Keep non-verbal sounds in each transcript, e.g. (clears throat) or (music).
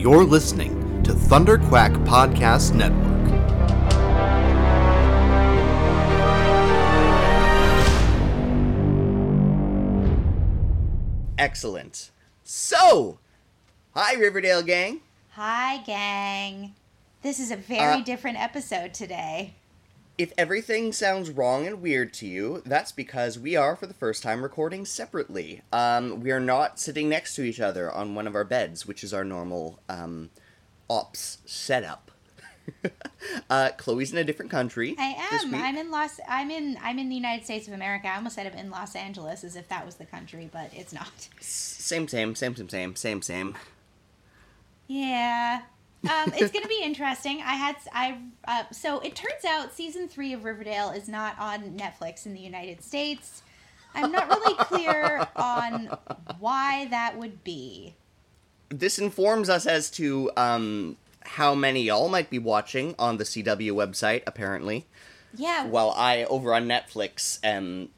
You're listening to Thunder Quack Podcast Network. Excellent. So, hi Riverdale gang. Hi, gang. This is a very Uh, different episode today. If everything sounds wrong and weird to you, that's because we are for the first time recording separately. Um, we are not sitting next to each other on one of our beds, which is our normal um, ops setup. (laughs) uh, Chloe's in a different country. I am. I'm in Los. I'm in. I'm in the United States of America. I almost said I'm in Los Angeles, as if that was the country, but it's not. Same, same, same, same, same, same, same. Yeah. Um, it's gonna be interesting. I had. I. Uh, so it turns out season three of Riverdale is not on Netflix in the United States. I'm not really clear (laughs) on why that would be. This informs us as to um, how many y'all might be watching on the CW website, apparently. Yeah. While I, over on Netflix, am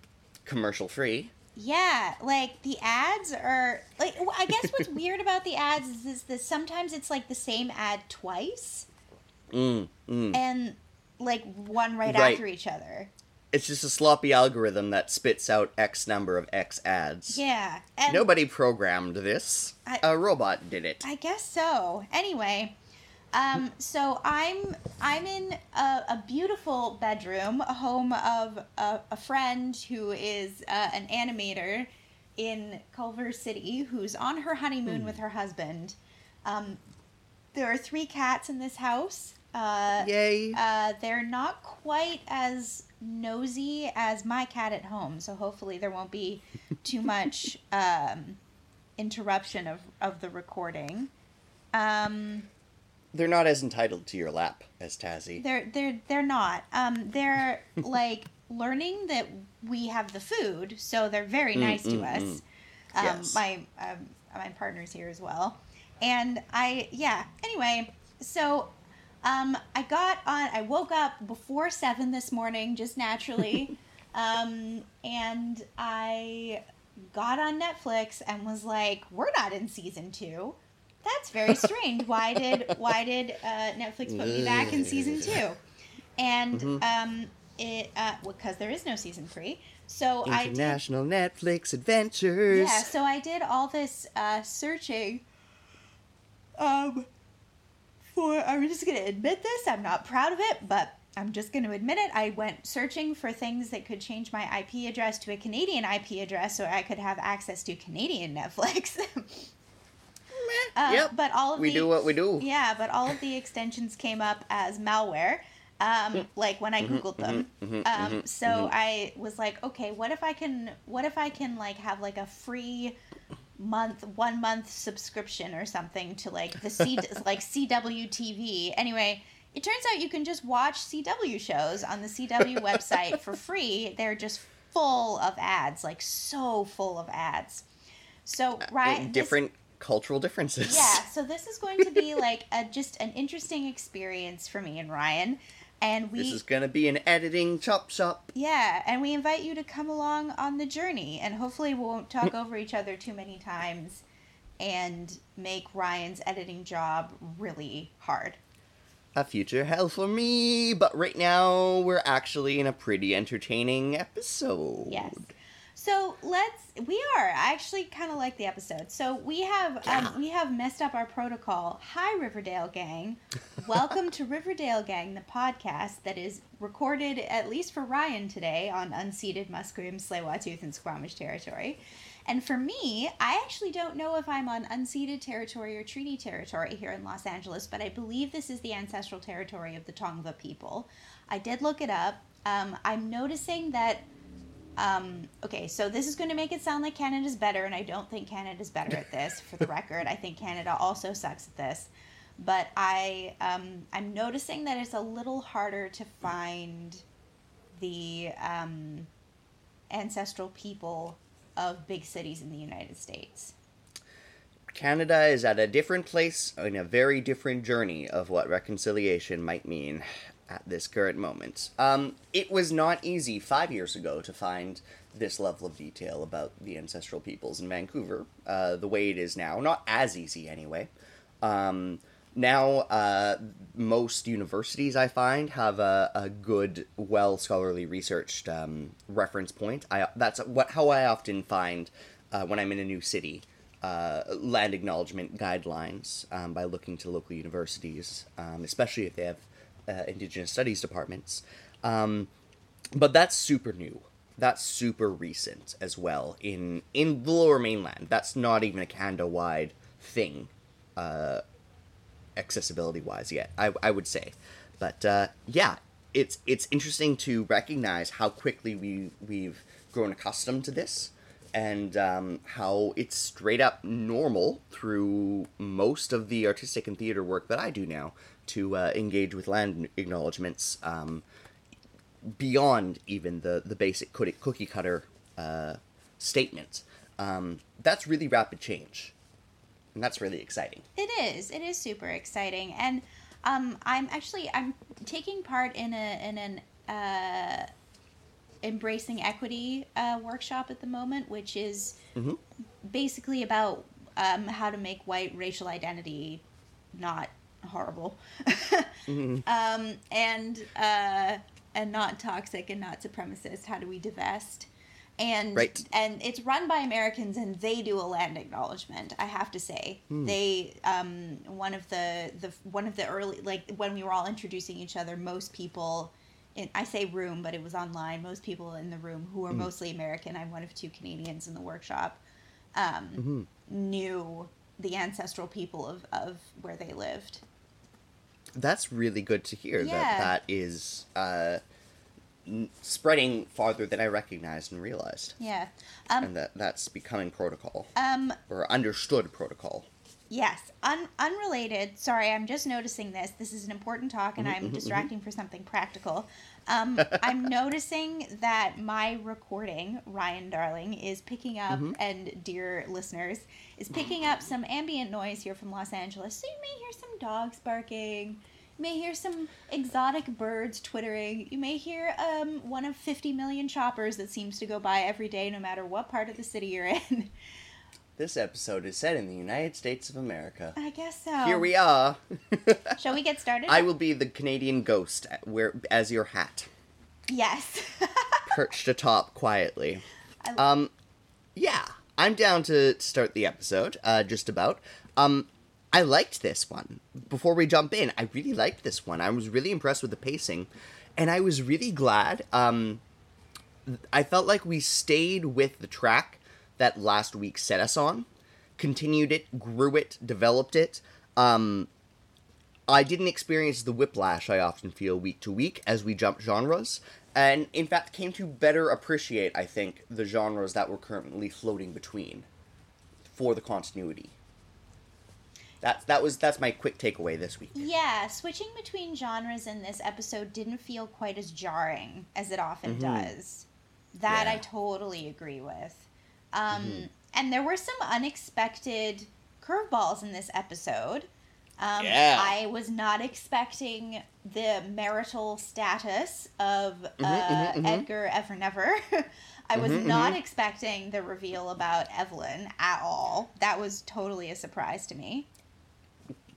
commercial free. Yeah, like the ads are like I guess what's weird about the ads is, is that sometimes it's like the same ad twice Mm, mm. and like one right, Right. after each other. It's just a sloppy algorithm that spits out X number of X ads. Yeah, and Nobody programmed this. I- A robot did it. I guess so. Anyway, um, so I'm I'm in a, a beautiful bedroom, a home of a, a friend who is uh, an animator in Culver City, who's on her honeymoon with her husband. Um, there are three cats in this house. Uh, Yay. uh, they're not quite as nosy as my cat at home, so hopefully there won't be (laughs) too much um, interruption of, of the recording. Um, They're not as entitled to your lap as Tazzy. they're they're they're not. Um, they're like learning that we have the food, so they're very Mm, nice to mm, us. mm. Um, Yes. My um, my partner's here as well, and I yeah. Anyway, so um, I got on. I woke up before seven this morning, just naturally, (laughs) um, and I got on Netflix and was like, "We're not in season two. That's very strange. why did why did uh, Netflix put me back in season (laughs) two? And Mhm. um, it uh, because there is no season three. So I did International Netflix Adventures. yeah, so I did all this uh, searching. Um, for I'm just gonna admit this. I'm not proud of it, but I'm just gonna admit it. I went searching for things that could change my IP address to a Canadian IP address, so I could have access to Canadian Netflix. (laughs) Uh, yep. But all of we the, do what we do. Yeah, but all of the extensions came up as malware. Um, like when I googled them. mhm, um, mhm, so mhm. I was like, okay, what if I can? What if I can like have like a free month, one month subscription or something to like the C (laughs) like CW TV. Anyway, it turns out you can just watch CW shows on the CW (laughs) website for free. They're just full of ads, like so full of ads. So right, Uh, this- different cultural differences. yeah, (laughs) so this is going to be like a just an interesting experience for me and Ryan. And we This is gonna be an editing chop shop. yeah, and we invite you to come along on the journey and hopefully we won't talk mm. over each other too many times and make Ryan's editing job really hard. A future hell for me, but right now we're actually in a pretty entertaining episode. Yes. So let's. We are. I actually kind of like the episode. So we have Yeah. um, we have messed up our protocol. Hi Riverdale gang, (laughs) welcome to Riverdale gang, the podcast that is recorded at least for Ryan today on unceded Musqueam, Tsleil-Waututh, and Squamish territory. And for me, I actually don't know if I'm on unceded territory or treaty territory here in Los Angeles, but I believe this is the ancestral territory of the Tongva people. I did look it up. Um, I'm noticing that um, okay, so this is going to make it sound like Canada's better, and I don't think Canada's better at this. For the (laughs) record, I think Canada also sucks at this. But I, um, I'm noticing that it's a little harder to find the um, ancestral people of big cities in the United States. Canada is at a different place in a very different journey of what reconciliation might mean at this current moment. Um, it was not easy five years ago to find this level of detail about the ancestral peoples in Vancouver, uh, the way it is now. Not as easy, anyway. Um, now, uh, most universities I find have a, a good, well scholarly researched um, reference point. I that's what how I often find uh, when I'm in a new city. Uh, land acknowledgement guidelines um, by looking to local universities, um, especially if they have uh, Indigenous studies departments. Um, but that's super new. That's super recent as well in in the Lower Mainland. That's not even a Canada wide thing, uh, accessibility wise yet. I I would say, but uh, yeah, it's it's interesting to recognize how quickly we we've grown accustomed to this and um, how it's straight up normal through most of the artistic and theater work that I do now to uh, engage with land acknowledgements um, beyond even the, the basic cookie cutter uh, statement. Um, that's really rapid change. And that's really exciting. It is. It is super exciting. And um, I'm actually I'm taking part in a in an uh, embracing equity uh, workshop at the moment, which is Mm-hmm. basically about um, how to make white racial identity not horrible, (laughs) Mm-hmm. um, and uh, and not toxic and not supremacist. How do we divest? And Right. and it's run by Americans, and they do a land acknowledgement. I have to say, Hmm. they um, one of the the one of the early like when we were all introducing each other, most people. In, I say room, but it was online. Most people in the room who Hmm. mostly American. I'm one of two Canadians in the workshop um, Mm-hmm. knew the ancestral people of, of where they lived. That's really good to hear Yeah. that that is uh, n- spreading farther than I recognized and realized. Yeah. Um, and that that's becoming protocol um, or understood protocol. yes. Un- unrelated. Sorry, I'm just noticing this. This is an important talk, and I'm distracting for something practical. Um, (laughs) I'm noticing that my recording, Ryan Darling, is picking up, and dear listeners, is picking up some ambient noise here from Los Angeles. So you may hear some dogs barking. You may hear some exotic birds twittering. You may hear um, one of 50 million choppers that seems to go by every day, no matter what part of the city you're (laughs) in. This episode is set in the United States of America. I guess so. Here we are. (laughs) Shall we get started? I will be the Canadian ghost where as your hat, Yes. (laughs) perched atop quietly. Um, yeah, I'm down to start the episode. Uh, just about. Um, I liked this one. Before we jump in, I really liked this one. I was really impressed with the pacing, and I was really glad. Um, I felt like we stayed with the track that last week set us on, continued it, grew it, developed it. Um, I didn't experience the whiplash I often feel week to week as we jump genres, and in fact came to better appreciate, I think, the genres that we're currently floating between for the continuity. That that was that's my quick takeaway this week. yeah, switching between genres in this episode didn't feel quite as jarring as it often does. That I totally agree with. Um, And there were some unexpected curveballs in this episode. Um, Yeah. I was not expecting the marital status of uh, mhm, mhm. Edgar Evernever. (laughs) I was Mhm, not mhm. expecting the reveal about Evelyn at all. That was totally a surprise to me.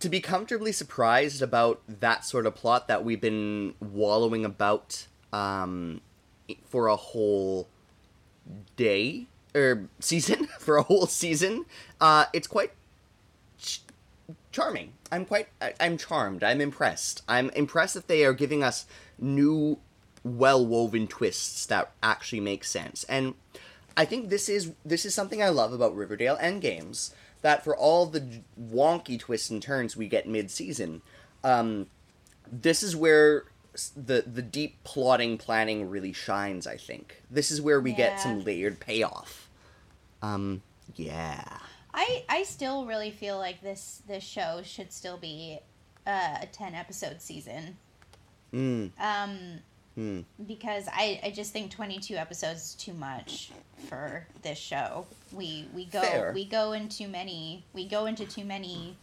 To be comfortably surprised about that sort of plot that we've been wallowing about um, for a whole day or season (laughs) for a whole season uh, it's quite ch- charming. I'm quite I- i'm charmed. I'm impressed. I'm impressed that they are giving us new well-woven twists that actually make sense. And i think this is this is something i love about riverdale endgames that for all the wonky twists and turns we get mid-season um, this is where the the deep plotting planning really shines i think this is where we Yeah. get some layered payoff um yeah I I still really feel like this this show should still be uh, a ten episode season. mm, Um, mm. because I, I just think 22 episodes is too much for this show. We we go Fair. we go into many we go into too many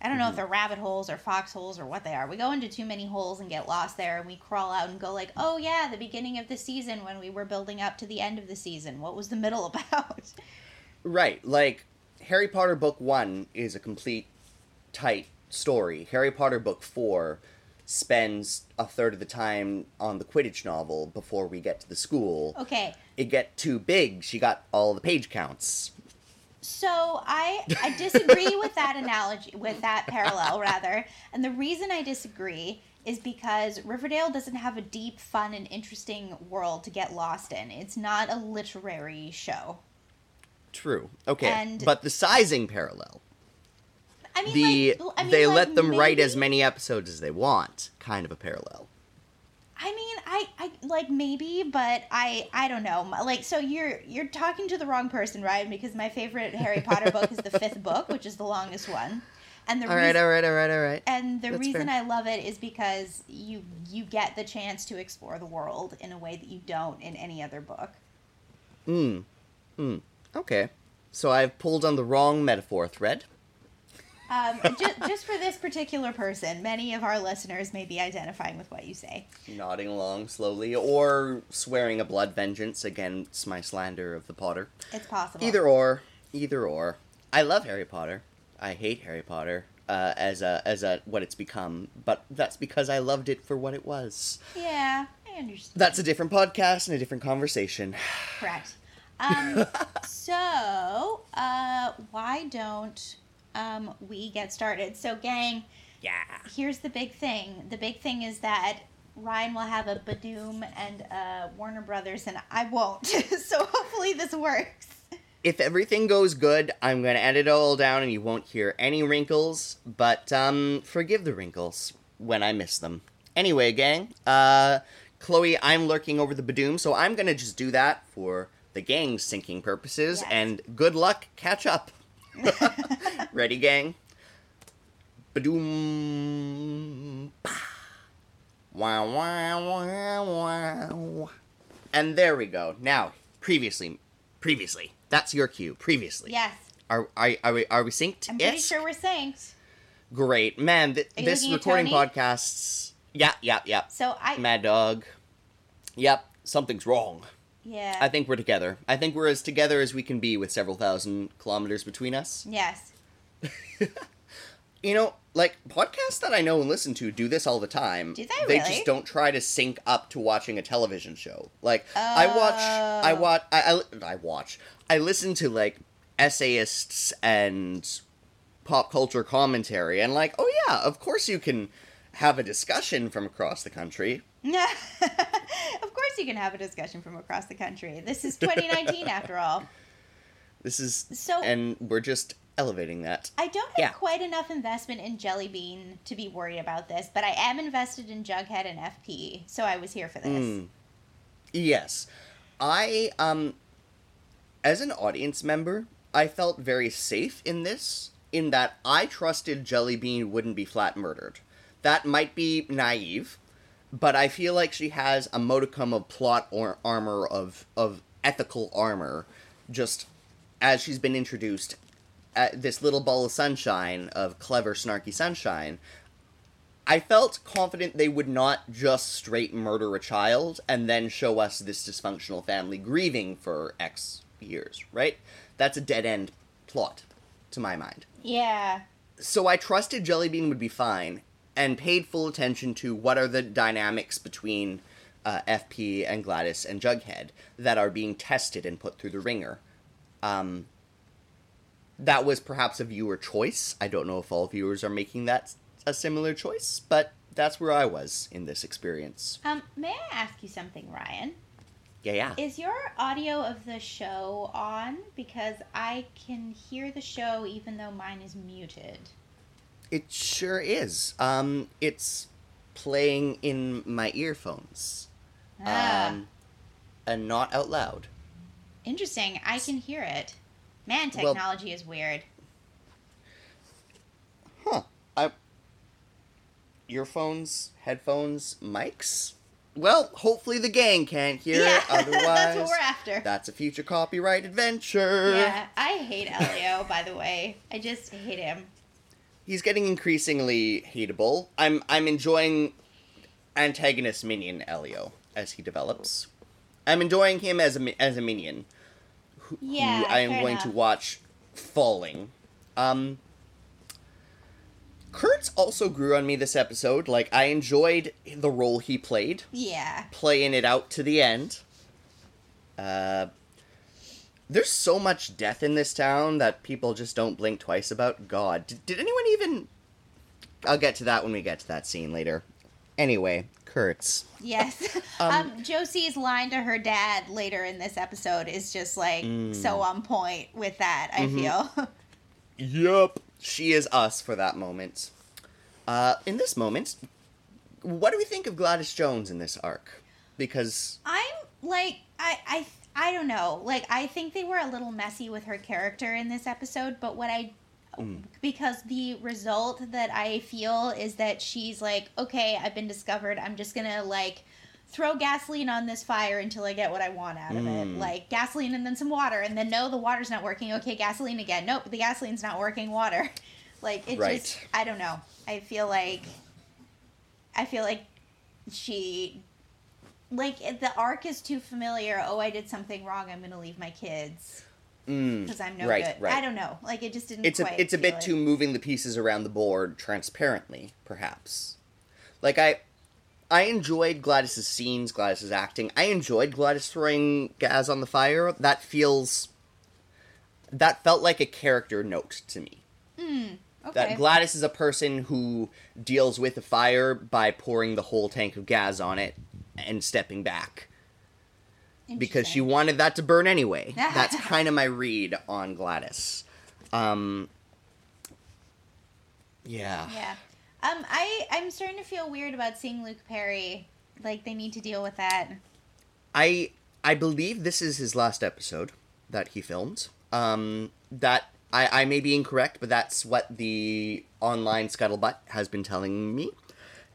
I don't know if they're rabbit holes or foxholes or what they are. We go into too many holes and get lost there and we crawl out and go like, "Oh yeah, the beginning of the season when we were building up to the end of the season. What was the middle (laughs) about?" right like harry potter book one is a complete tight story. Harry Potter book 4 spends a third of the time on the Quidditch novel before we get to the school. Okay. It get too big. She got all the page counts. So I I disagree with that analogy with that parallel rather. And the reason I disagree is because Riverdale doesn't have a deep, fun and interesting world to get lost in. It's not a literary show. True. Okay. And- but the sizing parallel. I mean The like, I mean, they like, let them write as many episodes as they want, kind of a parallel. I mean, I, I like maybe, but I, I don't know. Like, so you're you're talking to the wrong person, Ryan, because my favorite Harry Potter book is the (laughs) fifth book, which is the longest one, and the All right, reason, all right, all right, all right. and the That's reason fair. I love it is because you you get the chance to explore the world in a way that you don't in any other book. Mm. Mm. Okay. So I've pulled on the wrong metaphor thread. Um, just, just for this particular person, many of our listeners may be identifying with what you say. Nodding along slowly, or swearing a blood vengeance against my slander of the Potter. It's possible. Either or. Either or. I love Harry Potter. I hate Harry Potter uh, as a as a what it's become, but that's because I loved it for what it was. Yeah, I understand. That's a different podcast and a different conversation. Correct. Um, (laughs) so, uh, why don't um, we get started? So, gang, Yeah. here's the big thing. The big thing is that Ryan will have a Badoom and a Warner Brothers, and I won't. (laughs) so, hopefully, this works. If everything goes good, I'm gonna edit it all down and you won't hear any wrinkles, but um forgive the wrinkles when I miss them. Anyway, gang, uh Chloe, I'm lurking over the Badoom, so I'm gonna just do that for the gang's syncing purposes, Yes. and good luck, catch up. (laughs) Ready, gang? Badoom. Wow, wow, wow, wow. And there we go. Now, previously, previously. That's your cue. Previously. Yes, Are are are we are we synced? I'm pretty Yes? sure we're synced. Great, man. Th- this recording podcasts. Yeah, yeah, yeah. So, I. Mad Dog. Yep, something's wrong. Yeah. I think we're together. I think we're as together as we can be with several thousand kilometers between us. yes. (laughs) You know, like podcasts that I know and listen to do this all the time. Do they They really? just don't try to sync up to watching a television show. Like I watch, I Oh. watch, I, I, I watch, I listen to like essayists and pop culture commentary, and like, oh yeah, of course you can have a discussion from across the country. (laughs) of course, you can have a discussion from across the country. This is 2019, (laughs) after all. This is So- and we're just elevating that. I don't have Yeah. quite enough investment in Jelly Bean to be worried about this, but I am invested in Jughead and FP, so I was here for this. Mm. Yes. I um as an audience member, I felt very safe in this in that I trusted Jellybean wouldn't be flat murdered. That might be naive, but I feel like she has a modicum of plot or armor of of ethical armor just as she's been introduced uh, this little ball of sunshine of clever snarky sunshine I felt confident they would not just straight murder a child and then show us this dysfunctional family grieving for X years, right? That's a dead end plot, to my mind. Yeah. So I trusted Jellybean would be fine and paid full attention to what are the dynamics between uh, FP and Gladys and Jughead that are being tested and put through the ringer. Um, that was perhaps a viewer choice. I don't know if all viewers are making that a similar choice, but that's where I was in this experience. Um, may I ask you something, Ryan? Yeah, yeah. Is your audio of the show on? Because I can hear the show even though mine is muted. It sure is. Um, it's playing in my earphones. Ah, Um, and not out loud. interesting. I can hear it. Man, well- technology is weird. Huh. I. Earphones, headphones, mics? Well, hopefully the gang can't hear yeah, it. (laughs) Otherwise, that's what we're after. that's a future copyright adventure. Yeah, I hate Elio, by the way. I just hate him. He's getting increasingly hateable. I'm I'm enjoying antagonist minion Elio as he develops. I'm enjoying him as a as a minion. Who, Yeah, who I am going to watch falling. Um. Kurtz also grew on me this episode. Like I enjoyed the role he played, Yeah. playing it out to the end. Uh, there's so much death in this town that people just don't blink twice about. God, did, did anyone even? I'll get to that when we get to that scene later. Anyway, Kurtz. Yes. (laughs) (laughs) Um, Josie's line to her dad later in this episode is just like Mm. so on point with that, I Mm-hmm. feel. (laughs) Yup. She is us for that moment. Uh, in this moment, what do we think of Gladys Jones in this arc? Because I'm like I I I don't know. Like I think they were a little messy with her character in this episode, but what I because the result that I feel is that she's like, okay, I've been discovered. I'm just going to like throw gasoline on this fire until I get what I want out of it. Mm. Like gasoline and then some water and then no, the water's not working. Okay, gasoline again. Nope, the gasoline's not working. Water. (laughs) Like it Right. just I don't know. I feel like I feel like she like the arc is too familiar. Oh, I did something wrong. I'm gonna leave my kids mm, because I'm no right, good. right. I don't know. Like it just didn't. it's a it's a bit it. too moving the pieces around the board transparently, perhaps. Like I I enjoyed Gladys's scenes, Gladys's acting. I enjoyed Gladys throwing gas on the fire. That feels that felt like a character note to me. Okay. That Gladys is a person who deals with a fire by pouring the whole tank of gas on it and stepping back because she wanted that to burn anyway. (laughs) That's kind of my read on Gladys. Um, yeah. Yeah. Um. I I'm starting to feel weird about seeing Luke Perry. Like they need to deal with that. I I believe this is his last episode that he filmed. Um, that I, I may be incorrect, but that's what the online scuttlebutt has been telling me,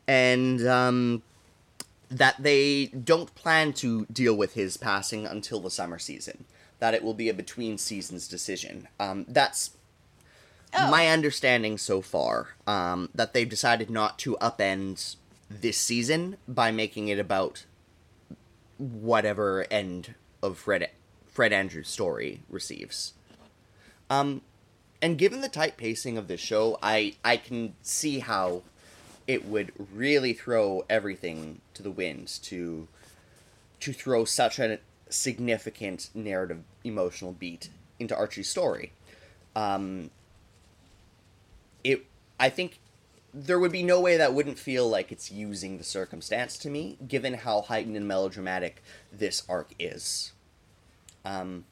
and um, that they don't plan to deal with his passing until the summer season. That it will be a between seasons decision. Um, that's Oh. my understanding so far. Um, that they've decided not to upend this season by making it about whatever end of Fred Fred Andrews' story receives. Um, and given the tight pacing of this show, I I can see how it would really throw everything to the winds to to throw such a significant narrative emotional beat into Archie's story. Um, it I think there would be no way that wouldn't feel like it's using the circumstance to me, given how heightened and melodramatic this arc is. Um,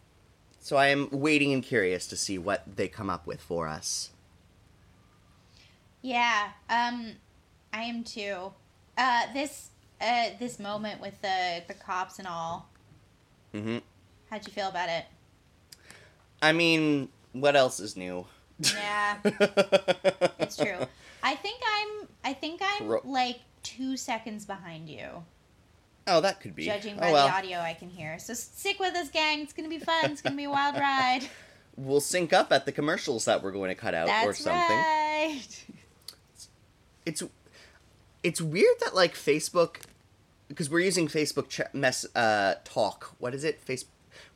so I am waiting and curious to see what they come up with for us. Yeah. Um. I am too. Uh. This. Uh. This moment with the the cops and all. hmm How'd you feel about it? I mean, what else is new? Yeah. (laughs) It's true. I think I'm. I think I'm Ro- like two seconds behind you, oh, that could be. judging oh by well, the audio I can hear. So stick with us, gang. It's gonna be fun. It's gonna be a wild ride. (laughs) (laughs) we'll sync up at the commercials that we're going to cut out That's or something. right. it's it's weird that like Facebook because we're using Facebook ch- mess uh talk. What is it? Face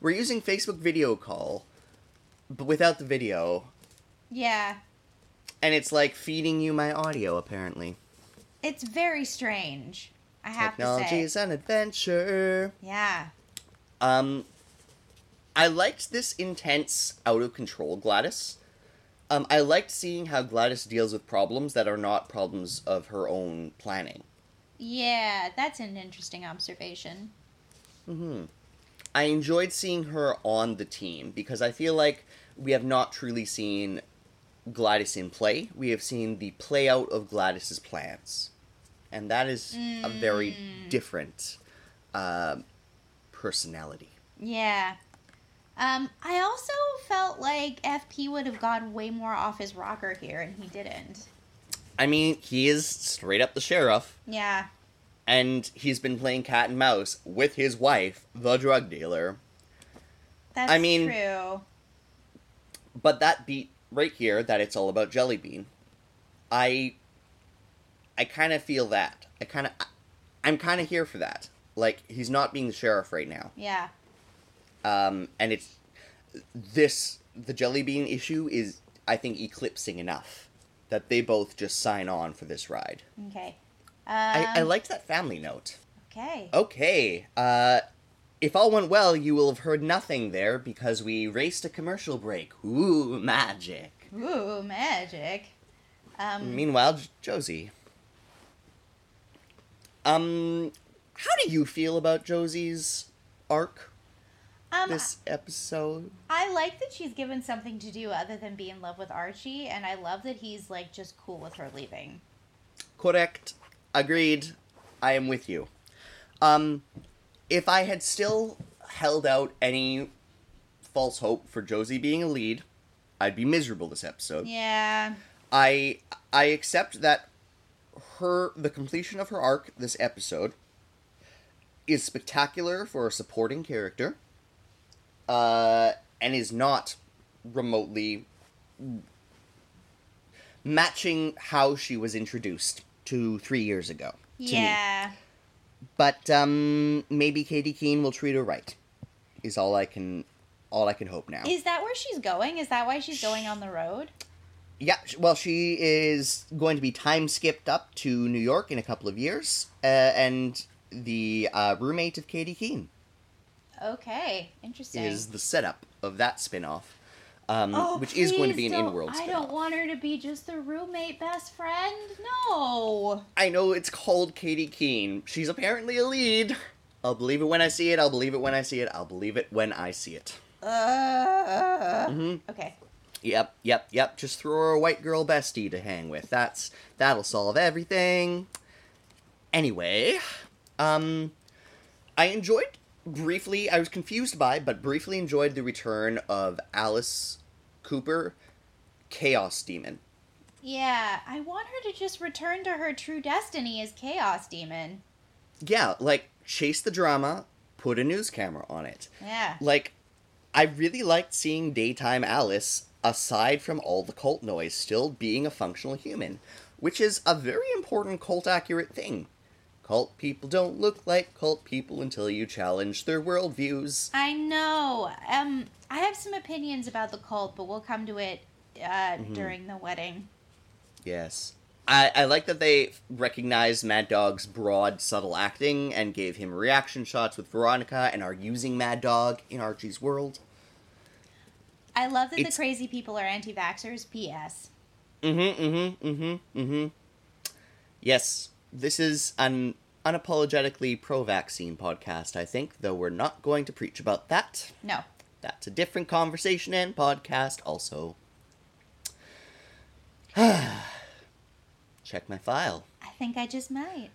We're using Facebook video call but without the video Yeah. and it's like feeding you my audio apparently. It's very strange. I have Technology to say. Technology is an adventure. Yeah. Um I liked this intense out of control Gladys. Um I liked seeing how Gladys deals with problems that are not problems of her own planning. Yeah, that's an interesting observation. hmm I enjoyed seeing her on the team because I feel like we have not truly seen Gladys in play. We have seen the play out of Gladys's plans, and that is a very different uh, personality. Yeah. Um, I also felt like FP would have gone way more off his rocker here, and he didn't. I mean, he is straight up the sheriff, Yeah. and he's been playing cat and mouse with his wife, the drug dealer. That's I mean- true. But that beat right here that it's all about Jellybean. I I kind of feel that. I kind of I'm kind of here for that. Like he's not being the sheriff right now. Yeah. Um and it's this the jelly bean issue is I think eclipsing enough that they both just sign on for this ride. Okay. I, I Um, liked that family note. Okay. Okay, uh, if all went well, you will have heard nothing there because we raced a commercial break. Ooh, magic. Ooh, magic. Um, Meanwhile, J- Josie. Um, how do you feel about Josie's arc um, this episode? I like that she's given something to do other than be in love with Archie, and I love that he's like just cool with her leaving. Correct. Agreed. I am with you. Um, if I had still held out any false hope for Josie being a lead, I'd be miserable this episode. Yeah. I I accept that her the completion of her arc this episode is spectacular for a supporting character, uh, and is not remotely matching how she was introduced to three years ago. to me. Yeah. But um, maybe Katy Keene will treat her right. Is all I can all I can hope now. Is that where she's going? Is that why she's going on the road? Yeah, well, she is going to be time skipped up to New York in a couple of years, uh, and the uh, roommate of Katy Keene Okay. Interesting. is the setup of that spin off, um, Oh, which is going to be an don't- in world I don't want her to be just the roommate best friend. No. I know it's called Katy Keene. She's apparently a lead. I'll believe it when I see it. I'll believe it when I see it. I'll believe it when I see it. Uh, Mhm. Okay. Yep, yep, yep. Just throw her a white girl bestie to hang with. That's that'll solve everything. Anyway, um I enjoyed briefly I was confused by, but briefly enjoyed the return of Alice Cooper, Chaos Demon. Yeah, I want her to just return to her true destiny as Chaos Demon. Yeah, like chase the drama, put a news camera on it. Yeah. Like I really liked seeing daytime Alice aside from all the cult noise still being a functional human, which is a very important cult accurate thing. Cult people don't look like cult people until you challenge their worldviews. I know. Um, I have some opinions about the cult, but we'll come to it uh, Mm-hmm. during the wedding. Yes. I, I like that they recognized Mad Dog's broad, subtle acting and gave him reaction shots with Veronica and are using Mad Dog in Archie's world. I love that It's- the crazy people are anti-vaxxers. P.S. Mm-hmm, mm-hmm, mm-hmm, mm-hmm. Yes, this is an unapologetically pro-vaccine podcast, I think, though we're not going to preach about that. No. That's a different conversation and podcast also. (sighs) Check my file. I think I just might.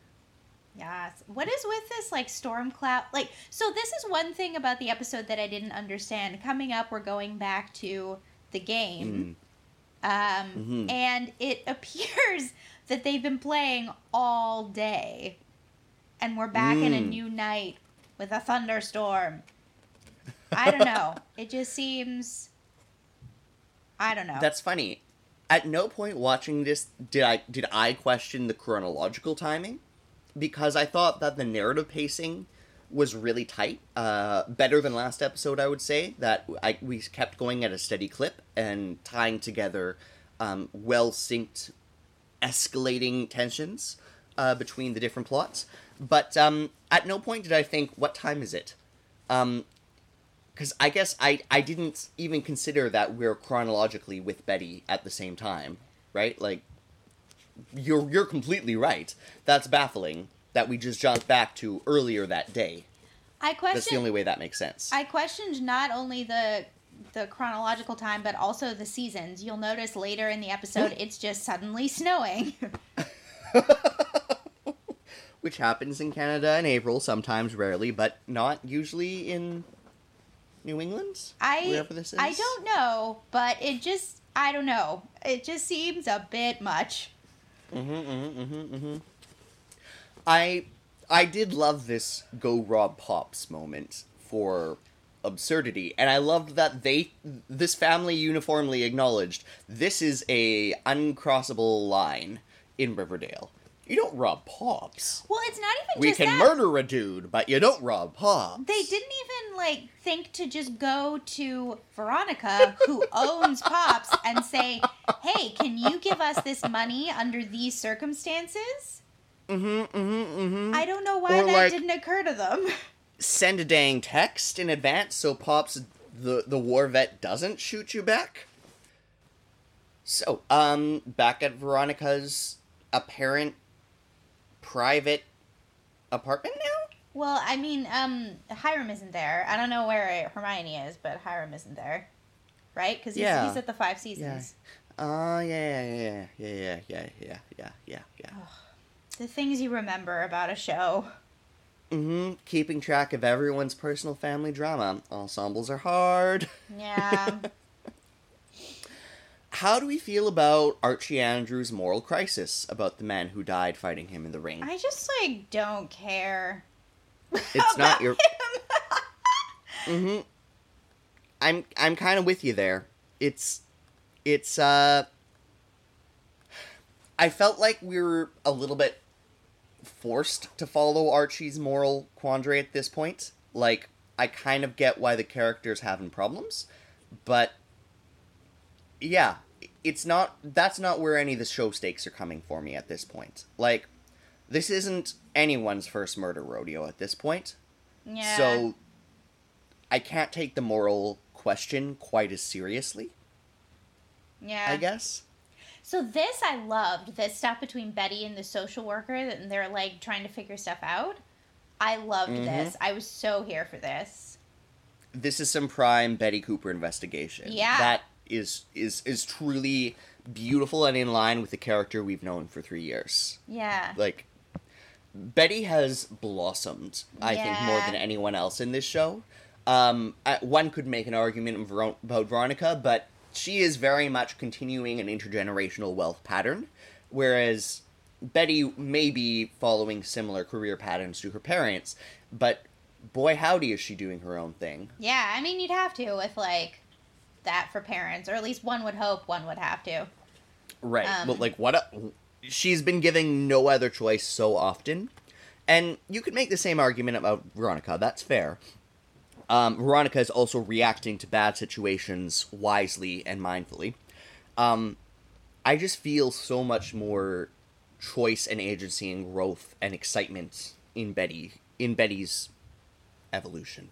Yes. What is with this like storm cloud? Like, so this is one thing about the episode that I didn't understand. Coming up, we're going back to the game, um, Mhm. and it (laughs) appears that they've been playing all day, and we're back in a Mm. new night with a thunderstorm. I don't know. (laughs) it just seems. I don't know. That's funny. At no point watching this did I did I question the chronological timing because I thought that the narrative pacing was really tight. Uh, better than last episode, I would say. That I we kept going at a steady clip and tying together um, well synced, escalating tensions uh, between the different plots. But um, at no point did I think, "What time is it?" Um, because I guess I I didn't even consider that we're chronologically with Betty at the same time, right? Like, you're you're completely right. That's baffling that we just jumped back to earlier that day. I question. That's the only way that makes sense. I questioned not only the the chronological time but also the seasons. You'll notice later in the episode (laughs) it's just suddenly snowing. (laughs) Which happens in Canada in April, sometimes rarely, but not usually in New England. I wherever this is. I don't know, but it just I don't know. It just seems a bit much. Mm-hmm, mm-hmm, mm-hmm, mm-hmm. I I did love this go Rob Pops moment for absurdity, and I loved that they this family uniformly acknowledged this is a uncrossable line in Riverdale. You don't rob Pops. Well, it's not even We can that. murder a dude, but you don't rob Pops. They didn't even like think to just go to Veronica, who (laughs) owns Pops, and say, "Hey, can you give us this money under these circumstances?" Mm-hmm, mm-hmm, mm-hmm. I don't know why Or, that like- didn't occur to them. Send a dang text in advance so Pops, the, the war vet, doesn't shoot you back. So, um, back at Veronica's apparent private apartment now? Well, I mean, um, Hiram isn't there. I don't know where Hermione is, but Hiram isn't there, right? Because he's, Yeah. he's at the Five Seasons. Oh, yeah, yeah, yeah, yeah, yeah, yeah, yeah, yeah, yeah, yeah. The things you remember about a show. Mm-hmm. Keeping track of everyone's personal family drama. Ensembles are hard. Yeah. How do we feel about Archie Andrews' moral crisis about the man who died fighting him in the ring? I just like don't care. It's not your. (laughs) Mm-hmm. I'm I'm kind of with you there. It's it's uh. I felt like we were a little bit forced to follow Archie's moral quandary at this point. Like I kind of get why the character's having problems, but yeah, it's not that's not where any of the show stakes are coming for me at this point. Like this isn't anyone's first murder rodeo at this point. yeah. So I can't take the moral question quite as seriously, yeah. I guess. So this I loved this stuff between Betty and the social worker, and they're like trying to figure stuff out. I loved Mhm. this. I was so here for this. This is some prime Betty Cooper investigation. Yeah. That is is is truly beautiful and in line with the character we've known for 3 years. Yeah. Like Betty has blossomed, I think, more than anyone else in this show. Um, I- one could make an argument about Veronica, but she is very much continuing an intergenerational wealth pattern, whereas Betty may be following similar career patterns to her parents, but boy howdy is she doing her own thing. Yeah, I mean you'd have to with like that for parents, or at least one would hope one would have to. Right. Um, but like what a, she's been giving no other choice so often. And you could make the same argument about Veronica, that's fair. Um, Veronica is also reacting to bad situations wisely and mindfully. Um, I just feel so much more choice and agency and growth and excitement in Betty in Betty's evolution.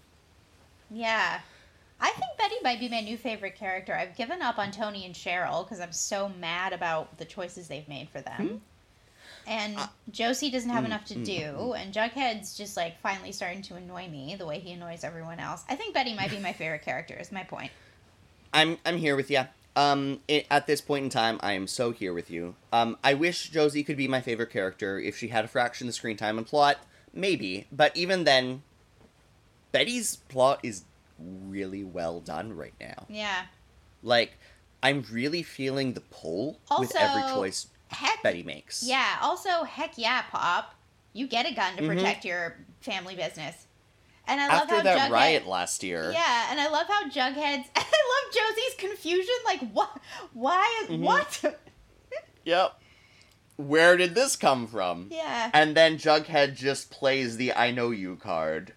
Yeah. I think Betty might be my new favorite character. I've given up on Toni and Cheryl because I'm so mad about the choices they've made for them. And Josie doesn't have mm, enough to mm, do, and Jughead's just like finally starting to annoy me the way he annoys everyone else. I think Betty might be my (laughs) favorite character. Is my point. I'm I'm here with you. Um, i at this point in time, I am so here with you. Um, I wish Josie could be my favorite character if she had a fraction of the screen time and plot, maybe. But even then, Betty's plot is really well done right now. Yeah. Like, I'm really feeling the pull with every choice Heck. Betty makes. Yeah. Also, heck yeah, Pop. You get a gun to Mhm. protect your family business. And I love After how that Jughead, riot last year. Yeah, and I love how Jughead's. (laughs) I love Josie's confusion. Like, what? Why? Mhm. What? Yep. Where did this come from? yeah. And then Jughead just plays the I know you card.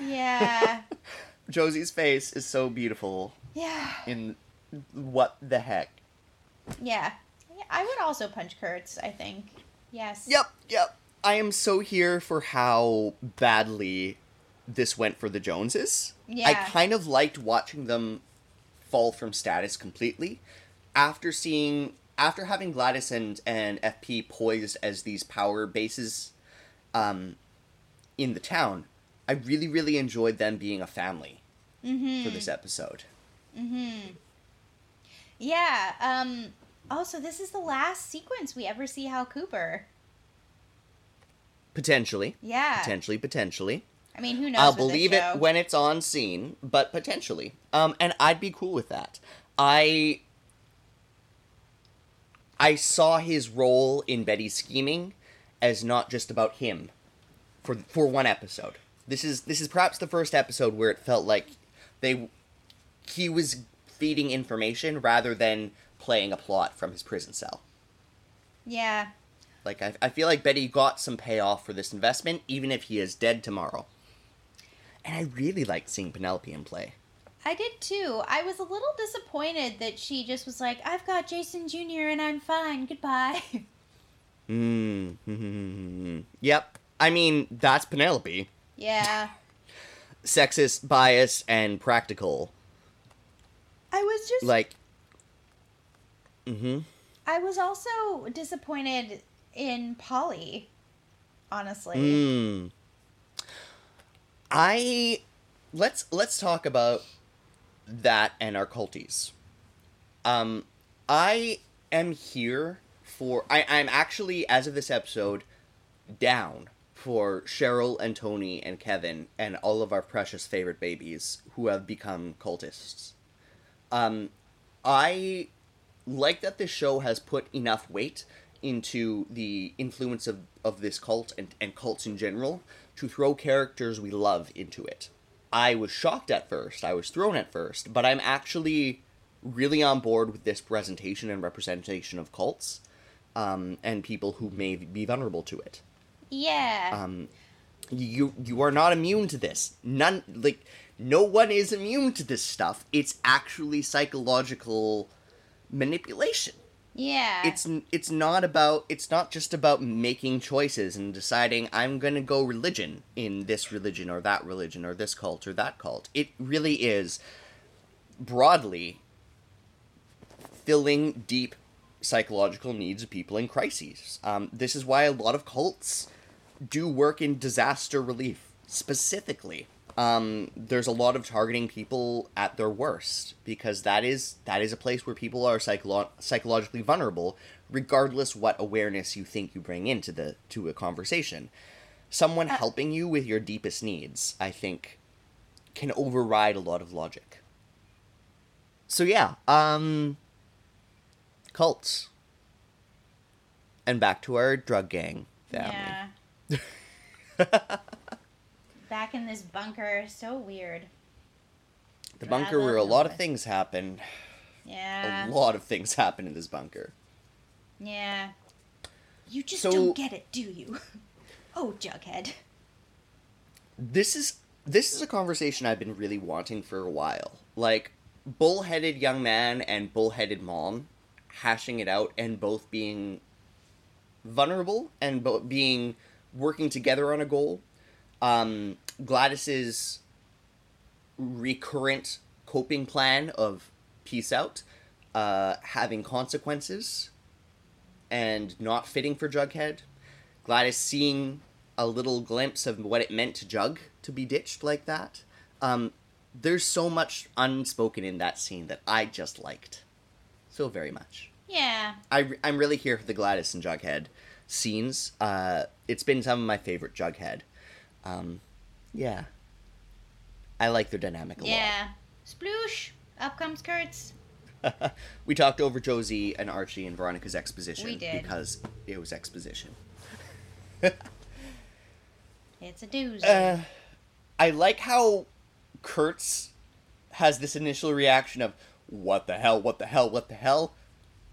Yeah. (laughs) Josie's face is so beautiful Yeah. in what the heck. Yeah. Yeah, I would also punch Kurtz, I think. Yes. Yep, yep. I am so here for how badly this went for the Joneses. Yeah. I kind of liked watching them fall from status completely after seeing after having Gladys and, and FP poised as these power bases um, in the town. I really, really enjoyed them being a family Mm-hmm. for this episode. Mm-hmm. Yeah. Um. Also, this is the last sequence we ever see Hal Cooper. Potentially. Yeah. Potentially, potentially. I mean, who knows? I'll believe it when it's on scene, but potentially. Um, and I'd be cool with that. I I saw his role in Betty's scheming as not just about him for for one episode. This is this is perhaps the first episode where it felt like they he was feeding information rather than playing a plot from his prison cell. Yeah. Like I, I feel like Betty got some payoff for this investment, even if he is dead tomorrow. And I really liked seeing Penelope in play. I did too. I was a little disappointed that she just was like, I've got Jason Jr. and I'm fine. Goodbye. (laughs) Hmm. (laughs) yep. I mean, that's Penelope. Yeah. Sexist, bias, and practical. I was just Like. Mm-hmm. I was also disappointed in Polly, honestly. Mm. I let's let's talk about that and our culties. Um, I am here for I I'm actually as of this episode down for Cheryl and Toni and Kevin and all of our precious favorite babies who have become cultists. Um, I like that this show has put enough weight into the influence of, of this cult and, and cults in general to throw characters we love into it. I was shocked at first, I was thrown at first, but I'm actually really on board with this presentation and representation of cults um, and people who may be vulnerable to it. Yeah. Um, you you are not immune to this. None like no one is immune to this stuff. It's actually psychological manipulation. yeah. It's it's not about it's not just about making choices and deciding I'm going to go religion in this religion or that religion or this cult or that cult. It really is broadly filling deep psychological needs of people in crises. Um, this is why a lot of cults do work in disaster relief specifically. Um, there's a lot of targeting people at their worst because that is that is a place where people are psycholo- psychologically vulnerable, regardless what awareness you think you bring into the to a conversation. Someone helping you with your deepest needs, I think, can override a lot of logic. So yeah, um, cults, and back to our drug gang family. Yeah. (laughs) Back in this bunker, so weird. The bunker where a lot of things happen. Yeah. A lot of things happen in this bunker. Yeah. You just So- don't get it, do you? (laughs) Oh, Jughead. This is this is a conversation I've been really wanting for a while. Like bullheaded young man and bullheaded mom hashing it out and both being vulnerable and both being working together on a goal. Um, Gladys's recurrent coping plan of peace out, uh, having consequences, and not fitting for Jughead. Gladys seeing a little glimpse of what it meant to Jug to be ditched like that. Um, there's so much unspoken in that scene that I just liked so very much. Yeah. I, I'm really here for the Gladys and Jughead scenes. Uh, it's been some of my favorite Jughead. Um, yeah. I like their dynamic a lot. Yeah. Sploosh. Up comes Kurtz. (laughs) we talked over Josie and Archie and Veronica's exposition We did. because it was exposition. (laughs) It's a doozy. Uh, I like how Kurtz has this initial reaction of "What the hell? What the hell? What the hell?"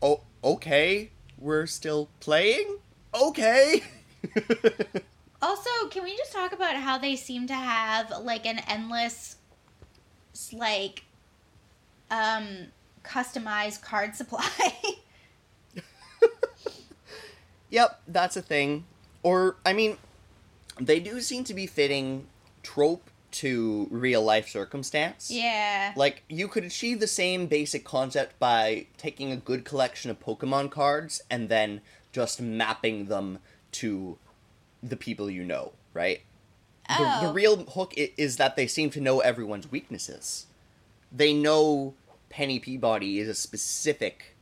Oh, okay, we're still playing. Okay. Also, can we just talk about how they seem to have like an endless, like, um, customized card (laughs) supply? yep, that's a thing. Or I mean, they do seem to be fitting trope to real life circumstance. yeah. Like, you could achieve the same basic concept by taking a good collection of Pokemon cards and then just mapping them to the people you know, right? The, the Oh. real hook is that they seem to know everyone's weaknesses. They know Penny Peabody is a specific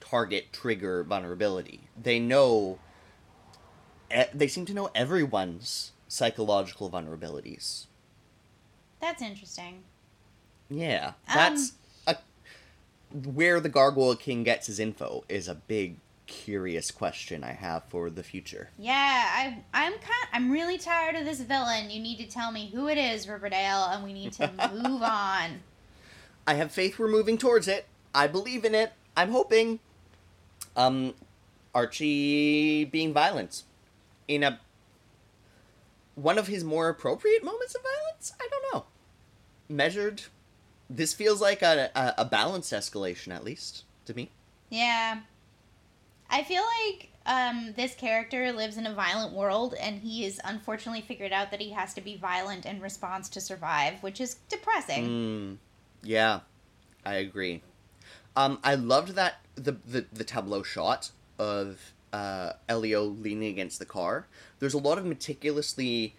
target trigger vulnerability. They know. They seem to know everyone's psychological vulnerabilities. That's interesting. Yeah, Um, that's a where the Gargoyle King gets his info is a big curious question I have for the future. Yeah, I I'm kind I'm really tired of this villain. You need to tell me who it is, Riverdale, and we need to (laughs) move on. I have faith we're moving towards it. I believe in it. I'm hoping. Um Archie being violent in a one of his more appropriate moments of violence. I don't know. Measured. This feels like a, a, a balanced escalation, at least to me. Yeah. I feel like um, this character lives in a violent world, and he has unfortunately figured out that he has to be violent in response to survive, which is depressing. Mm, yeah, I agree. Um, I loved that the, the the tableau shot of uh, Elio leaning against the car. There's a lot of meticulously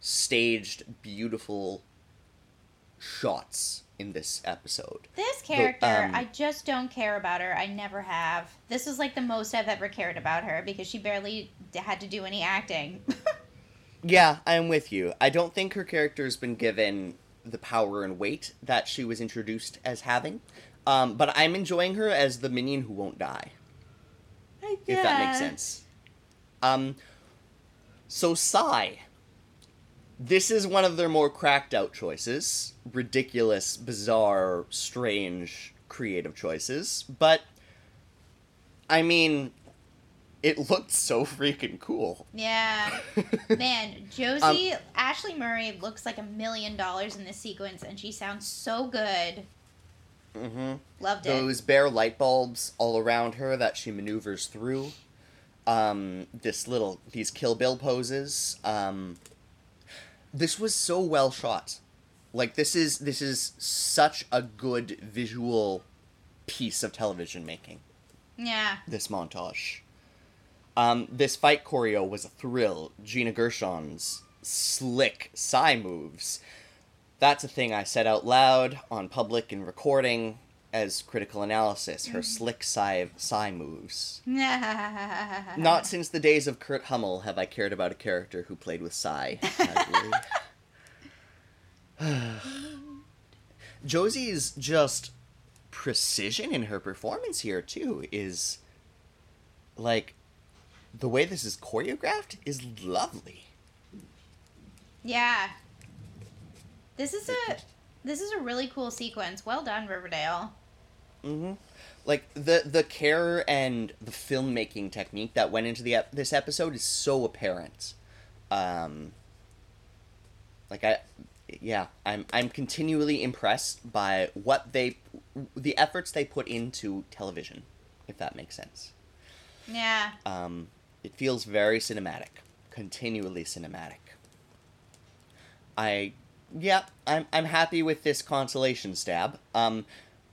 staged, beautiful shots in this episode. This character, um, I just don't care about her. I never have. This is like the most I've ever cared about her because she barely had to do any acting. (laughs) Yeah, I'm with you. I don't think her character's been given the power and weight that she was introduced as having. Um, but I'm enjoying her as the minion who won't die. If that makes sense. Um, so Psy. This is one of their more cracked out choices. Ridiculous, bizarre, strange, creative choices. But, I mean, it looked so freaking cool. Yeah. (laughs) Man, Josie, Ashleigh Murray looks like a million dollars in this sequence, and she sounds so good. Mm-hmm. Loved it. those bare light bulbs all around her that she maneuvers through. Um, this little these Kill Bill poses. Um, this was so well shot. Like this is this is such a good visual piece of television making. Yeah. This montage. Um, this fight choreo was a thrill. Gina Gershon's slick Psy moves. That's a thing I said out loud on public and recording as critical analysis. Her mm-hmm. slick Psy, Psy moves. (laughs) Not since the days of Kurt Hummel have I cared about a character who played with Psy. (laughs) (sighs) Josie's just precision in her performance here too is like the way this is choreographed is lovely. Yeah. This is a this is a really cool sequence. Well done, Riverdale. Mm-hmm. Like the the care and the filmmaking technique that went into the ep- this episode is so apparent. Um, like I, yeah, I'm I'm continually impressed by what they, the efforts they put into television, if that makes sense. Yeah. Um, it feels very cinematic, continually cinematic. I, yeah, I'm I'm happy with this consolation stab. Um,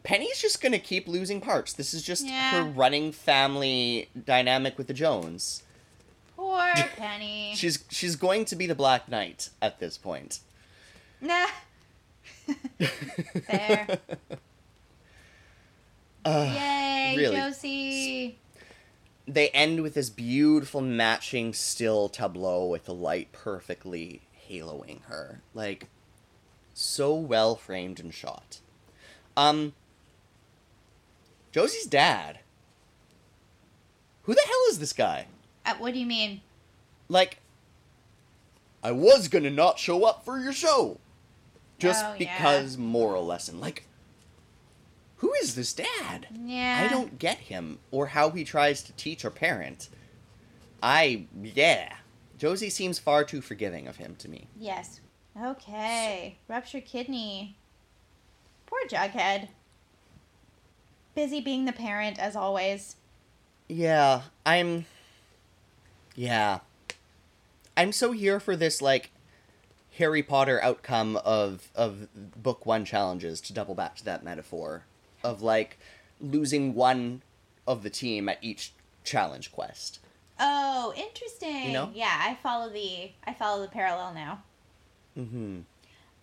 Penny's just gonna keep losing parts. This is just Yeah. her running family dynamic with the Jones. Poor (laughs) Penny. She's she's going to be the Black Knight at this point. nah. (laughs) Fair. Uh, (laughs) Yay, really. Josie. they end with this beautiful matching still tableau with the light perfectly haloing her. Like so well framed and shot. Um Josie's dad. Who the hell is this guy? Uh, what do you mean? Like I was to not show up for your show. Just Oh, yeah. because moral lesson. Like who is this dad? Yeah. I don't get him or how he tries to teach or parent. I yeah. Josie seems far too forgiving of him to me. Yes. Okay. Ruptured kidney. Poor Jughead. Busy being the parent as always. Yeah, I'm Yeah. I'm so here for this like Harry Potter outcome of of book 1 challenges to double back to that metaphor of like losing one of the team at each challenge quest. Oh, interesting. You know? Yeah, I follow the I follow the parallel now. Mhm.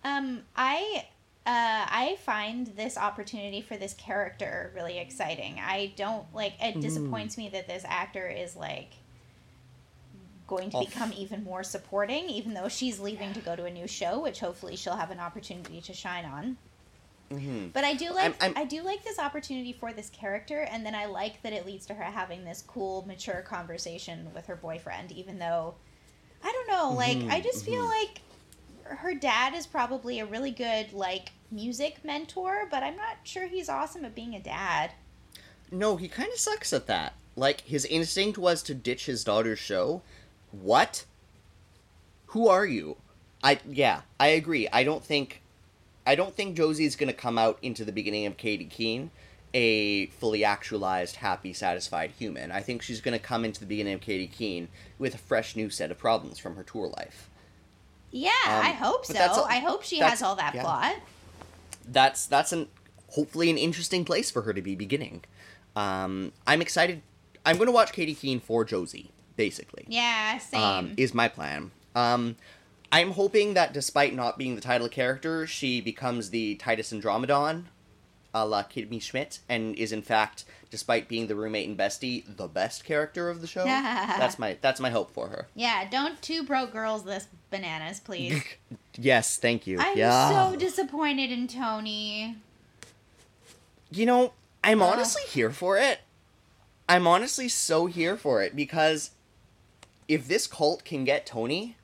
Um, I uh, I find this opportunity for this character really exciting. I don't like it disappoints me that this actor is like going to Off. become even more supporting, even though she's leaving to go to a new show, which hopefully she'll have an opportunity to shine on. Mhm. But I do like I'm- I'm- I do like this opportunity for this character, and then I like that it leads to her having this cool, mature conversation with her boyfriend, even though I don't know, like I Mhm, just feel like her dad is probably a really good like music mentor, but I'm not sure he's awesome at being a dad. No, he kind of sucks at that. Like his instinct was to ditch his daughter's show. What? Who are you? I yeah, I agree. I don't think I don't think Josie's going to come out into the beginning of Katy Keene a fully actualized, happy, satisfied human. I think she's going to come into the beginning of Katy Keene with a fresh new set of problems from her tour life. Yeah, Um, I hope so. a- I hope she has all that yeah. plot. That's that's an hopefully an interesting place for her to be beginning. Um, I'm excited. I'm going to watch Katy Keene for Josie, basically. Yeah, same. um, is my plan. Um, I'm hoping that despite not being the title character, she becomes the Titus Andromedon, a la Kimmy Schmidt, and is in fact, despite being the roommate and bestie, the best character of the show. that's my that's my hope for her. yeah, don't two broke girls this bananas, please. (laughs) Yes, thank you. I'm yeah. so disappointed in Toni. you know, I'm Ugh. honestly here for it. I'm honestly so here for it because if this cult can get Toni,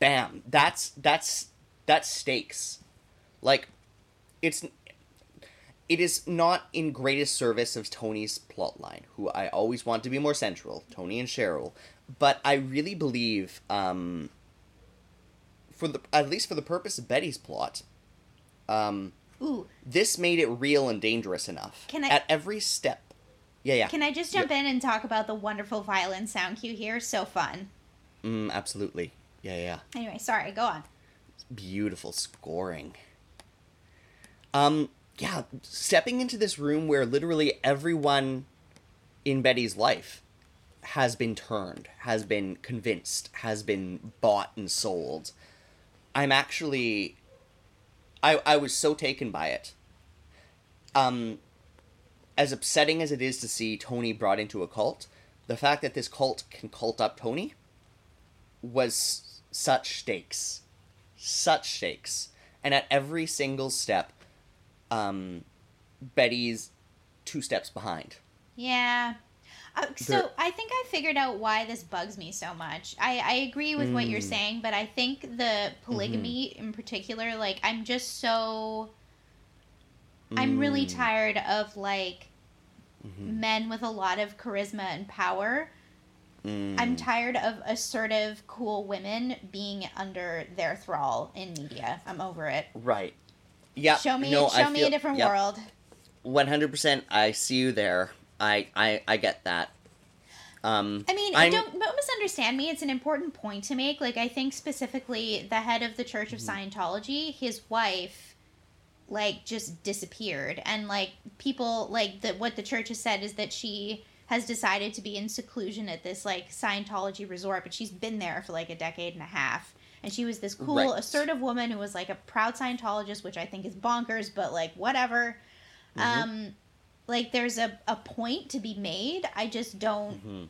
bam, that's that's that's stakes. Like it's it is not in greatest service of Toni's plotline, who I always want to be more central, Toni and Cheryl, but I really believe um for the at least for the purpose of Betty's plot, um Ooh, this made it real and dangerous enough. Can I- At every step. Yeah, yeah. can I just jump in and talk about the wonderful violin sound cue here? So fun. Mm, absolutely. Yeah, yeah. Anyway, sorry, go on. Beautiful scoring. Um, yeah, stepping into this room where literally everyone in Betty's life has been turned, has been convinced, has been bought and sold. I'm actually I I was so taken by it. Um as upsetting as it is to see Toni brought into a cult, the fact that this cult can cult up Toni was such stakes. Such stakes. And at every single step, um, Betty's two steps behind. Yeah. Uh, so The- I think I figured out why this bugs me so much. I, I agree with what you're Mm. saying, but I think the polygamy Mm-hmm. in particular, like I'm just so I'm really Mm. tired of like Mhm. men with a lot of charisma and power. Mm. I'm tired of assertive, cool women being under their thrall in media. I'm over it. right. Yeah. show me, no, show me a different yep. world. 100%. I see you there. I I I get that. Um I mean, I'm- don't, don't misunderstand me. It's an important point to make. Like, I think specifically the head of the Church of Mm-hmm. Scientology, his wife, like, just disappeared. And, like, people, like, the, what the church has said is that she has decided to be in seclusion at this, like, Scientology resort, but she's been there for, like, a decade and a half. And she was this cool, Right. assertive woman who was, like, a proud Scientologist, which I think is bonkers, but, like, whatever. Mhm. Um, like, there's a, a point to be made. I just don't. mhm.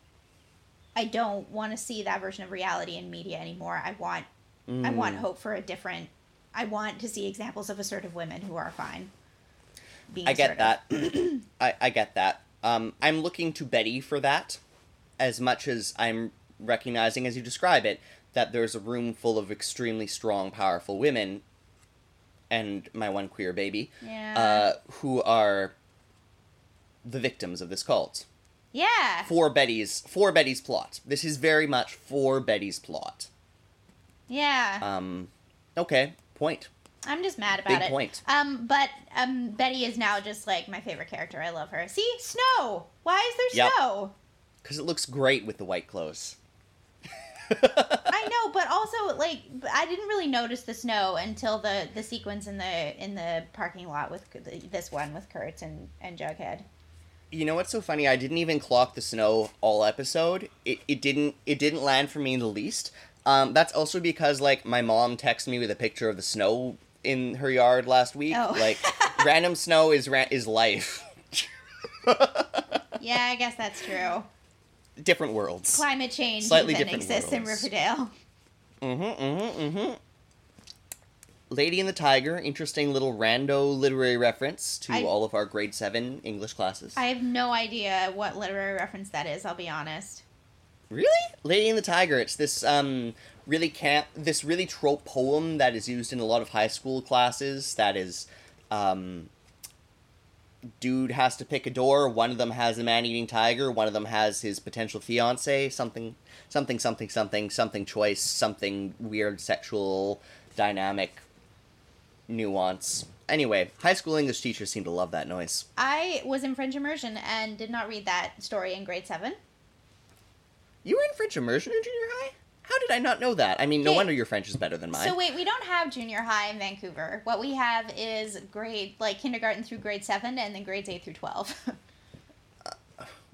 I don't want to see that version of reality in media anymore. I want I Mm. want hope for a different I want to see examples of assertive women who are fine. Being I get assertive. that. (clears throat) I, I get that. Um, I'm looking to Betty for that, as much as I'm recognizing, as you describe it, that there's a room full of extremely strong, powerful women, and my one queer baby, Yeah. uh, who are the victims of this cult. yeah. For Betty's for Betty's plot. This is very much for Betty's plot. Yeah. Um, okay, point. I'm just mad about Big it. point. Um but um Betty is now just like my favorite character. I love her. See? Snow. Why is there Yep. snow? Because it looks great with the white clothes. (laughs) I know, but also like I didn't really notice the snow until the the sequence in the in the parking lot with this one with Kurtz and and Jughead. You know what's so funny? I didn't even clock the snow all episode. It, it didn't it didn't land for me in the least. Um, that's also because like my mom texted me with a picture of the snow in her yard last week. Oh. Like (laughs) random snow is ra- is life. (laughs) Yeah, I guess that's true. Different worlds. Climate change Slightly even different exists in. Riverdale. Mm-hmm. Mm-hmm. Mm-hmm. Lady and the Tiger, interesting little rando literary reference to I- all of our grade seven English classes. I have no idea what literary reference that is. I'll be honest. Really? Lady and the Tiger. It's this um really can't this really trope poem that is used in a lot of high school classes that is um dude has to pick a door. One of them has a man-eating tiger. One of them has his potential fiance. Something, something, something, something, something choice. Something weird sexual dynamic nuance. Anyway, high school English teachers seem to love that noise. I was in French immersion and did not read that story in grade seven. You were in French immersion in junior high? How did I not know that? I mean, no Okay. wonder your French is better than mine. So wait, we don't have junior high in Vancouver. What we have is grade like kindergarten through grade seven, and then grades eight through twelve. (laughs)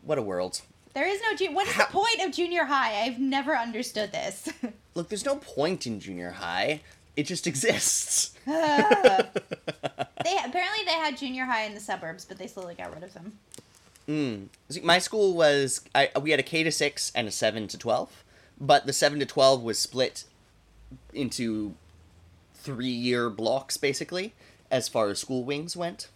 what a world. there is no junior. What is How- the point of junior high? I've never understood this. (laughs) Look, there's no point in junior high. It just exists. (laughs) they apparently they had junior high in the suburbs, but they slowly got rid of them. Mm. See, my school was I, we had a K to six and a seven to twelve, but the seven to twelve was split into three year blocks basically, as far as school wings went.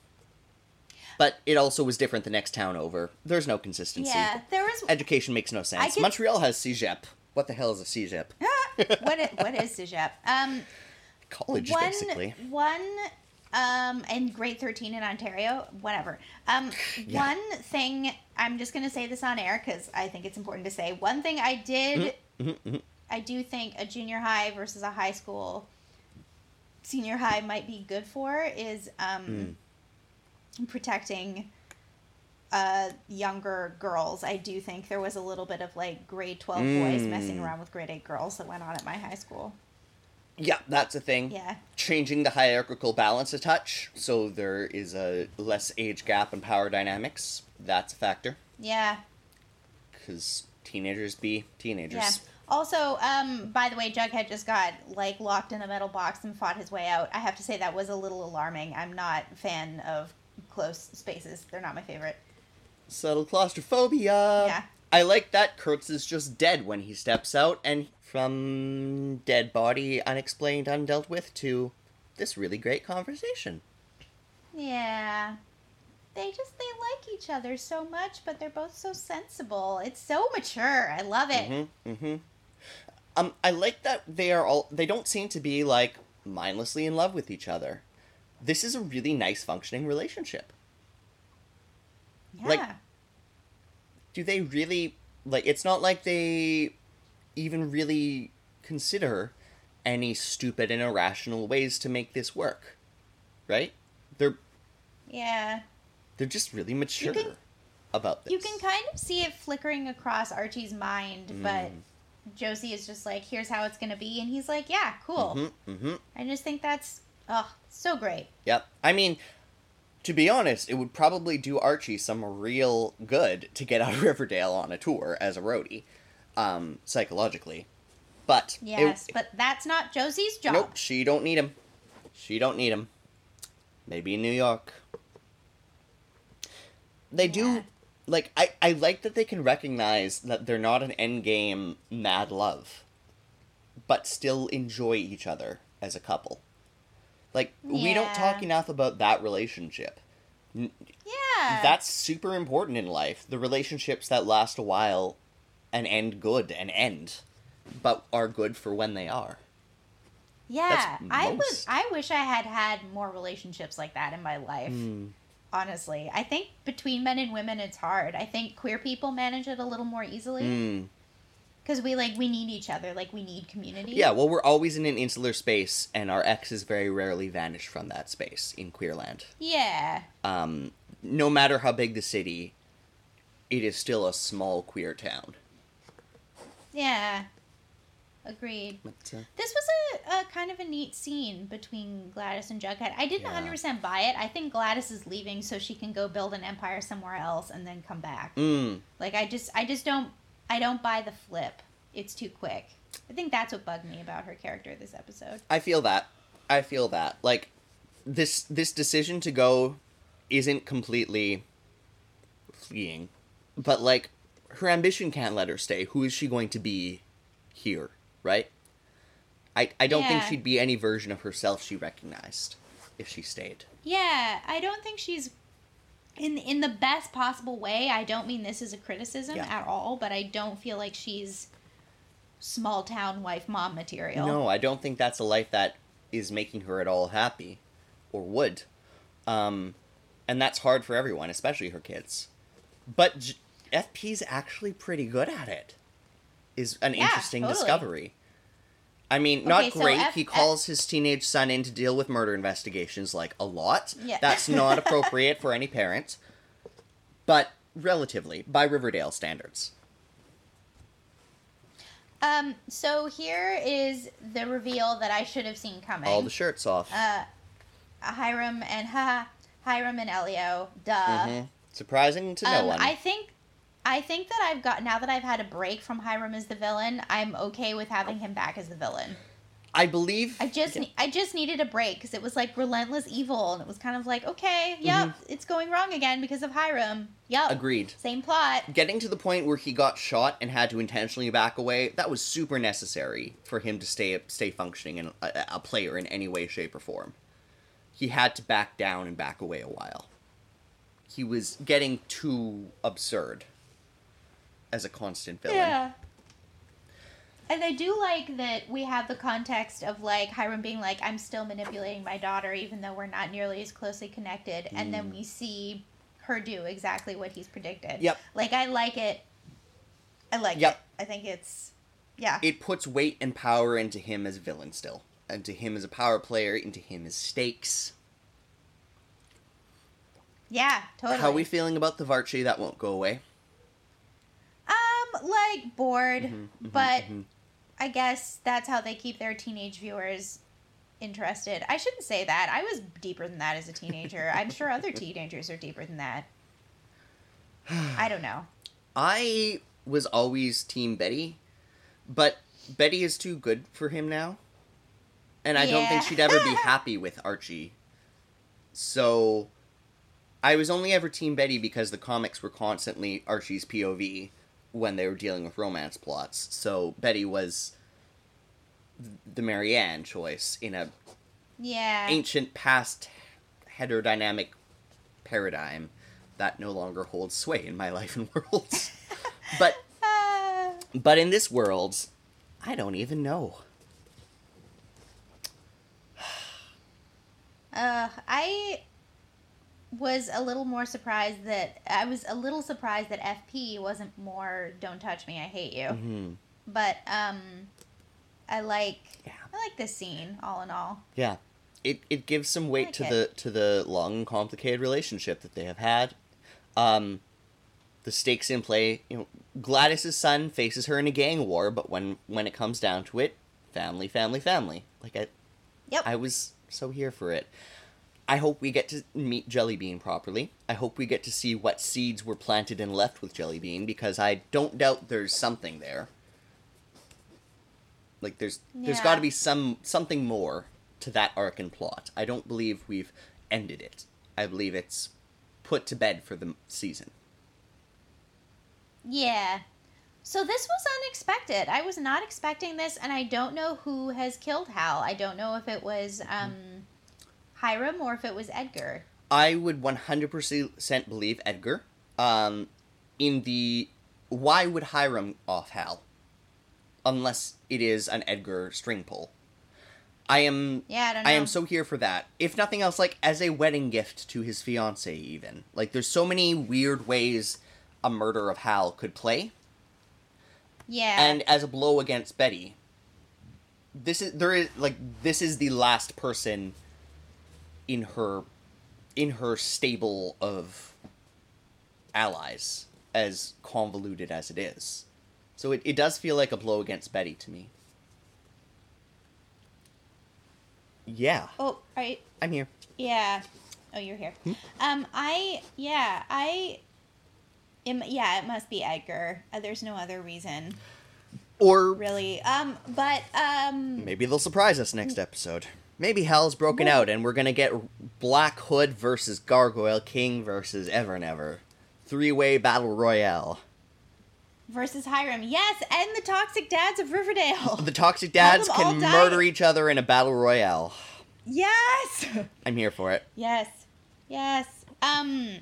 But it also was different the next town over. There's no consistency. Yeah, there was. Education makes no sense. could- Montreal has CEGEP. What the hell is a CEGEP? (laughs) What What is Cégep? Um, College, one basically. one um in grade 13 in ontario whatever um (laughs) Yeah. one thing i'm just gonna say this on air because i think it's important to say one thing i did Mm-hmm, i do think a junior high versus a high school senior high might be good for is um Mm. protecting uh younger girls i do think there was a little bit of like grade 12 boys messing Mm. around with grade 8 girls that went on at my high school Yeah, that's a thing. yeah changing the hierarchical balance a touch so there is a less age gap and power dynamics that's a factor yeah because teenagers be teenagers Yeah. Also, um, by the way, Jughead just got like locked in a metal box and fought his way out. I have to say that was a little alarming. I'm not a fan of close spaces. They're not my favorite. subtle claustrophobia Yeah. i like that kurtz is just dead when he steps out and from dead body unexplained undealt with to this really great conversation Yeah. They just they like each other so much, but they're both so sensible. It's so mature. I love it. mm-hmm mm-hmm um i like that they are all they don't seem to be like mindlessly in love with each other this is a really nice functioning relationship Yeah. Like- do they really like it's not like they even really consider any stupid and irrational ways to make this work right they're yeah. They're just really mature can- about this You can kind of see it flickering across Archie's mind, but Mm. Josie is just like, "Here's how it's gonna be," and he's like, "Yeah, cool." mm-hmm, mm-hmm. I just think that's oh so great. yep i mean to be honest it would probably do archie some real good to get out of (laughs) riverdale on a tour as a roadie um psychologically but it- Yes, but that's not Josie's job. Nope, she don't need him. She don't need him. Maybe in New York. They Yeah. do like I, I like that they can recognize that they're not an endgame mad love, but still enjoy each other as a couple. Like we don't talk enough about that relationship. Yeah, That's super important in life. The relationships that last a while and end good and end, but are good for when they are. yeah. I was. I wish I had had more relationships like that in my life. Hmm. Honestly, I think between men and women, it's hard. I think queer people manage it a little more easily Mm. because we like we need each other. Like we need community. Yeah, well, we're always in an insular space, and our exes very rarely vanish from that space in Queerland. Yeah. Um, no matter how big the city, it is still a small queer town. Yeah. Agreed. But, uh, This was a, a kind of a neat scene between Gladys and Jughead. I didn't Yeah. 100% buy it. I think Gladys is leaving so she can go build an empire somewhere else and then come back. mm, Like I just I just don't I don't buy the flip. It's too quick. I think that's what bugged me about her character this episode. I feel that. I feel that. Like this this decision to go isn't completely fleeing, but like her ambition can't let her stay. Who is she going to be here, right? I I don't think she'd be any version of herself she recognized if she stayed. Yeah, I don't think she's in in the best possible way. I don't mean this as a criticism Yeah. at all, but I don't feel like she's small town wife mom material. No, I don't think that's a life that is making her at all happy, or would. Um, and that's hard for everyone, especially her kids. But J- FP's actually pretty good at it. Is an Yeah, interesting totally. discovery. I mean, Okay, not so great. F- he F- calls his teenage son in to deal with murder investigations like a lot. Yeah. That's (laughs) not appropriate for any parent. But relatively, by Riverdale standards. Um, so here is the reveal that I should have seen coming. All the shirts off. uh, Hiram and ha (laughs) Hiram and Elio. Duh. Mhm. Surprising to no um, one. I think I think that I've got now that I've had a break from Hiram as the villain, I'm okay with having him back as the villain. I believe. I just Yeah. I just needed a break because it was like relentless evil, and it was kind of like okay, yep, it's going wrong again because of Hiram. Yep, Mm-hmm. Agreed. Same plot. Getting to the point where he got shot and had to intentionally back away, that was super necessary for him to stay stay functioning and a, a player in any way, shape, or form. He had to back down and back away a while. He was getting too absurd as a constant villain. Yeah. And I do like that we have the context of like Hiram being like, I'm still manipulating my daughter even though we're not nearly as closely connected. And then we see her do exactly what he's predicted. Mm. Yep. Like I like it. I like Yep. it. I think it's yeah. It puts weight and power into him as villain still. And to him as a power player, into him as stakes. yeah, totally. How are we feeling about the Varchi? That won't go away. Like bored, Mhm, mhm, but mhm. I guess that's how they keep their teenage viewers interested. I shouldn't say that. I was deeper than that as a teenager. I'm sure other (laughs) teenagers are deeper than that. I don't know. I was always Team Betty, but Betty is too good for him now. And I don't think she'd ever be (laughs) happy with Archie. So I was only ever Team Betty because the comics were constantly Archie's POV when they were dealing with romance plots. So Betty was the Marianne choice in a Yeah. ancient past heterodynamic paradigm that no longer holds sway in my (laughs) life and worlds. (laughs) but Uh, but in this world, I don't even know. uh, I was a little more surprised that I was a little surprised that FP wasn't more "Don't touch me, I hate you." hmm But um, I like Yeah. I like this scene all in all. Yeah, it it gives some weight like to it. the to the long and complicated relationship that they have had. Um, the stakes in play. You know, Gladys's son faces her in a gang war, but when when it comes down to it, family, family, family. Like I, Yep. I was so here for it. I hope we get to meet Jellybean properly. I hope we get to see what seeds were planted and left with Jellybean because I don't doubt there's something there. Like there's there's got to be some something more to that arc and plot. I don't believe we've ended it. I believe it's put to bed for the season. Yeah. So this was unexpected. I was not expecting this, and I don't know who has killed Hal. I don't know if it was um, Hiram or if it was Edgar. I would 100% believe Edgar. Um, in the why would Hiram off Hal? Unless it is an Edgar string pull. I am Yeah, I don't know. I am so here for that. If nothing else, like as a wedding gift to his fiance, even like there's so many weird ways a murder of Hal could play, Yeah. and as a blow against Betty. This is there is like this is the last person in her in her stable of allies, as convoluted as it is. So it, it does feel like a blow against Betty to me. Yeah, oh, right. I'm here. Yeah. Oh, you're here. Hmm? Um, I yeah, I. Im- yeah, it must be Edgar. Uh, there's no other reason, Or really. Um, but um, maybe they'll surprise us next episode. Maybe Hell's broken out and we're gonna get Black Hood versus Gargoyle King versus Evernever, Three way battle royale. versus Hiram. Yes, and the toxic dads of Riverdale. The Toxic Dads can murder each other in a battle royale. yes. I'm here for it. Yes. Yes. Um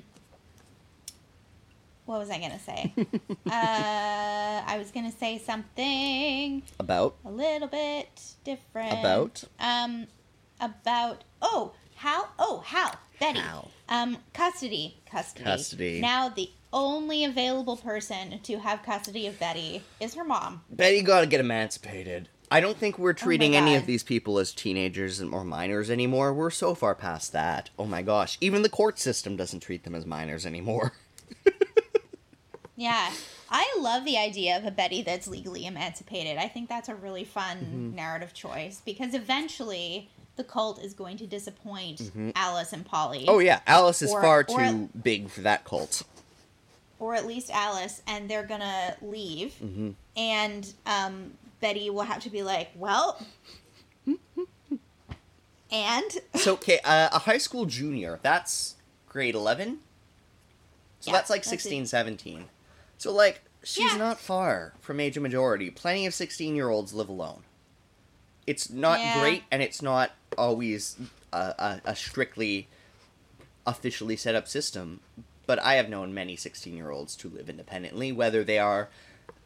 what was I going to say? (laughs) uh I was going to say something About? a little bit different. About? um about oh, how Oh, how Betty. Hal. Um, custody, custody, Custody. Now the only available person to have custody of Betty is her mom. Betty gotta get emancipated. I don't think we're treating any of these people as teenagers or minors anymore. We're so far past that. Oh my gosh. Even the court system doesn't treat them as minors anymore. (laughs) Yeah, I love the idea of a Betty that's legally emancipated. I think that's a really fun Mm-hmm. narrative choice because eventually the cult is going to disappoint Alice and Polly. Mm-hmm. Oh yeah, Alice is Or- far or- too big for that cult. or at least Alice, and they're gonna leave, Mm-hmm. and um, Betty will have to be like, "Well," and (laughs) So okay, uh, a high school junior, that's grade 11. So Yeah, that's like that's 16, it. 17. So like she's Yeah. not far from age of majority. Plenty of 16-year-olds live alone. It's not Yeah. great and it's not always a, a, a strictly officially set up system, but I have known many 16-year-olds to live independently whether they are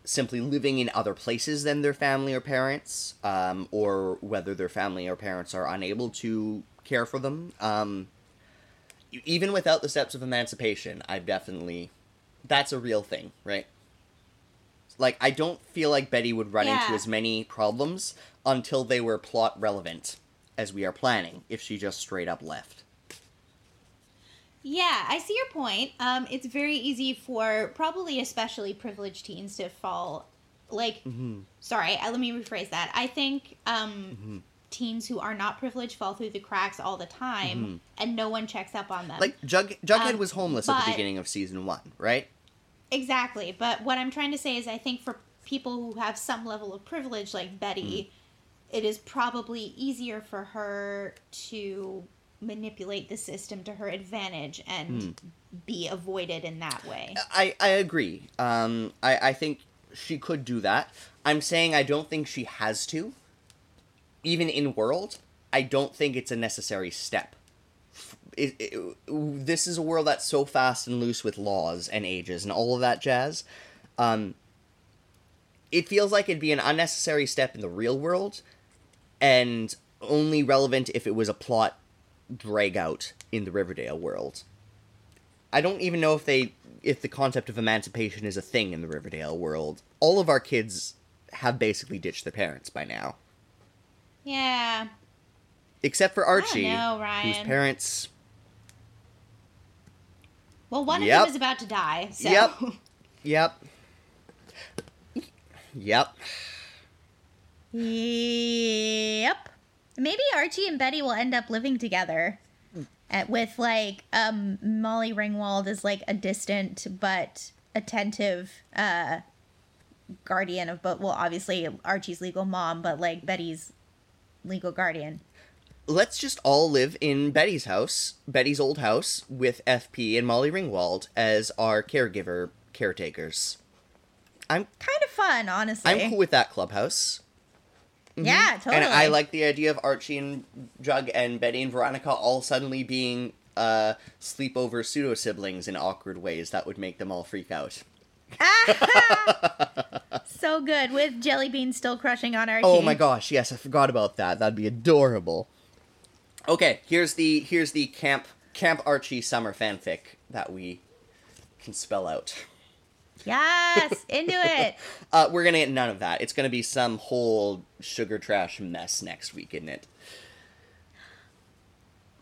simply living in other places than their family or parents, um, or whether their family or parents are unable to care for them. Um, even without the steps of emancipation, I've definitely. That's a real thing, right? Like, I don't feel like Betty would run into as many problems until they were plot relevant as we are planning if she just straight up left. Yeah, I see your point. Um, it's very easy for probably especially privileged teens to fall. Like, Mm-hmm. sorry, let me rephrase that. I think um, teens who are not privileged fall through the cracks all the time, and no one checks up on them. Mm-hmm. Like, Jug- Jughead Um, was homeless at the beginning of season one, right? Exactly. But what I'm trying to say is, I think for people who have some level of privilege, like Betty, it is probably easier for her to manipulate the system to her advantage and be avoided in that way. I, I agree. Um, I, I think she could do that. I'm saying I don't think she has to. Even in world, I don't think it's a necessary step. It, it- this is a world that's so fast and loose with laws and ages and all of that jazz. Um, it feels like it'd be an unnecessary step in the real world, and only relevant if it was a plot drag out in the Riverdale world. I don't even know if they if the concept of emancipation is a thing in the Riverdale world. All of our kids have basically ditched their parents by now. Yeah. Except for Archie, know, whose parents Well, one Yep. of them is about to die. So. Yep. (laughs) Yep. Yep. Yep. Maybe Archie and Betty will end up living together. At, with like um Molly Ringwald as like a distant but attentive uh guardian of but well obviously Archie's legal mom but like Betty's legal guardian. Let's just all live in Betty's house, Betty's old house, with FP and Molly Ringwald as our caregiver caretakers. I'm Kind of fun, honestly. I'm cool with that clubhouse. Yeah, totally. And I like the idea of Archie and Jug and Betty and Veronica all suddenly being uh, sleepover pseudo siblings in awkward ways that would make them all freak out. (laughs) so good with Jelly Bean still crushing on Archie. Oh my gosh, yes, I forgot about that. That'd be adorable. Okay, here's the here's the camp Camp Archie summer fanfic that we can spell out. Yes, into it. (laughs) Uh, we're gonna get none of that. It's gonna be some whole sugar trash mess next week, isn't it?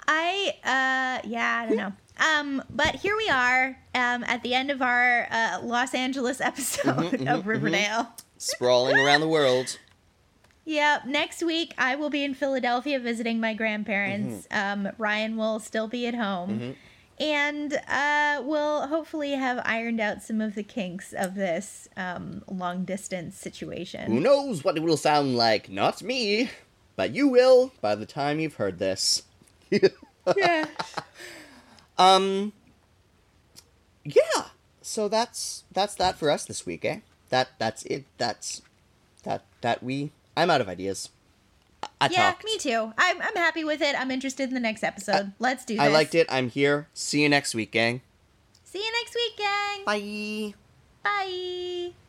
I uh yeah, I don't know. Um, but here we are, um, at the end of our uh, Los Angeles episode (laughs) of Riverdale. Sprawling around the world. Yep. Next week I will be in Philadelphia visiting my grandparents. Um, Ryan will still be at home. And uh, we'll hopefully have ironed out some of the kinks of this um, long distance situation. Who knows what it will sound like? Not me, but you will by the time you've heard this. (laughs) yeah. Um. Yeah. So that's that's that for us this week, eh? That that's it. That's that that we. I'm out of ideas. I, I Yeah, talked. me too. I'm, I'm happy with it. I'm interested in the next episode. Let's do this. I liked it. I'm here. See you next week, gang. See you next week, gang. Bye. Bye.